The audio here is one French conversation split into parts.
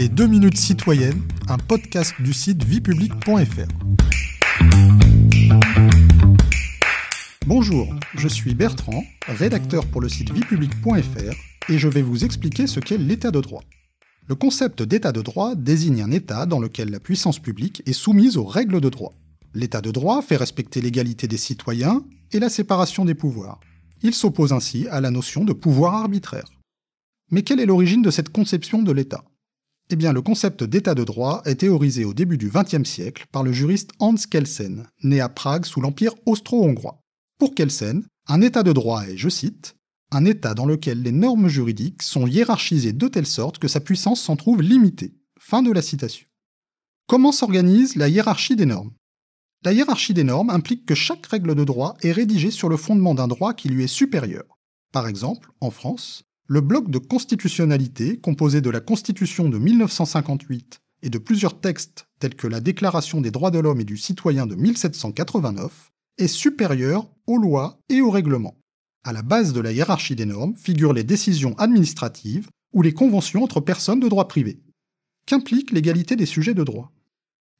Les 2 minutes citoyennes, un podcast du site viepublic.fr. Bonjour, je suis Bertrand, rédacteur pour le site viepublic.fr et je vais vous expliquer ce qu'est l'état de droit. Le concept d'état de droit désigne un état dans lequel la puissance publique est soumise aux règles de droit. L'état de droit fait respecter l'égalité des citoyens et la séparation des pouvoirs. Il s'oppose ainsi à la notion de pouvoir arbitraire. Mais quelle est l'origine de cette conception de l'État? Eh bien, le concept d'État de droit est théorisé au début du XXe siècle par le juriste Hans Kelsen, né à Prague sous l'Empire austro-hongrois. Pour Kelsen, un État de droit est, je cite, un État dans lequel les normes juridiques sont hiérarchisées de telle sorte que sa puissance s'en trouve limitée. Fin de la citation. Comment s'organise la hiérarchie des normes? La hiérarchie des normes implique que chaque règle de droit est rédigée sur le fondement d'un droit qui lui est supérieur. Par exemple, en France, le bloc de constitutionnalité, composé de la Constitution de 1958 et de plusieurs textes tels que la Déclaration des droits de l'homme et du citoyen de 1789, est supérieur aux lois et aux règlements. À la base de la hiérarchie des normes figurent les décisions administratives ou les conventions entre personnes de droit privé. Qu'implique l'égalité des sujets de droit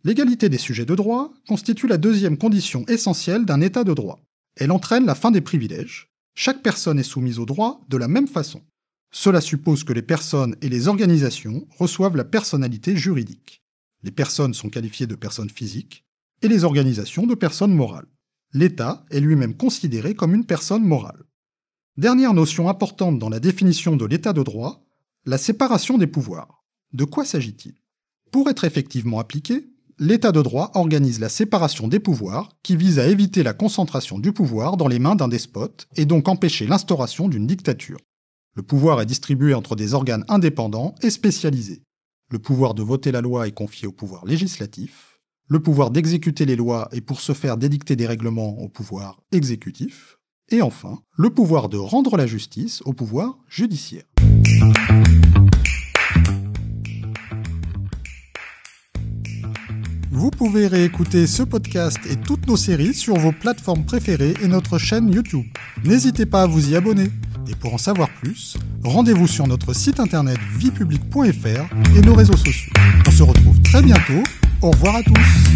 L'égalité des sujets de droit constitue la deuxième condition essentielle d'un État de droit. Elle entraîne la fin des privilèges. Chaque personne est soumise au droit de la même façon. Cela suppose que les personnes et les organisations reçoivent la personnalité juridique. Les personnes sont qualifiées de personnes physiques et les organisations de personnes morales. L'État est lui-même considéré comme une personne morale. Dernière notion importante dans la définition de l'état de droit, la séparation des pouvoirs. De quoi s'agit-il? Pour être effectivement appliqué, l'état de droit organise la séparation des pouvoirs qui vise à éviter la concentration du pouvoir dans les mains d'un despote et donc empêcher l'instauration d'une dictature. Le pouvoir est distribué entre des organes indépendants et spécialisés. Le pouvoir de voter la loi est confié au pouvoir législatif, le pouvoir d'exécuter les lois et pour ce faire d'édicter des règlements au pouvoir exécutif, et enfin, le pouvoir de rendre la justice au pouvoir judiciaire. Vous pouvez réécouter ce podcast et toutes nos séries sur vos plateformes préférées et notre chaîne YouTube. N'hésitez pas à vous y abonner. Et pour en savoir plus, rendez-vous sur notre site internet viepublic.fr et nos réseaux sociaux. On se retrouve très bientôt. Au revoir à tous.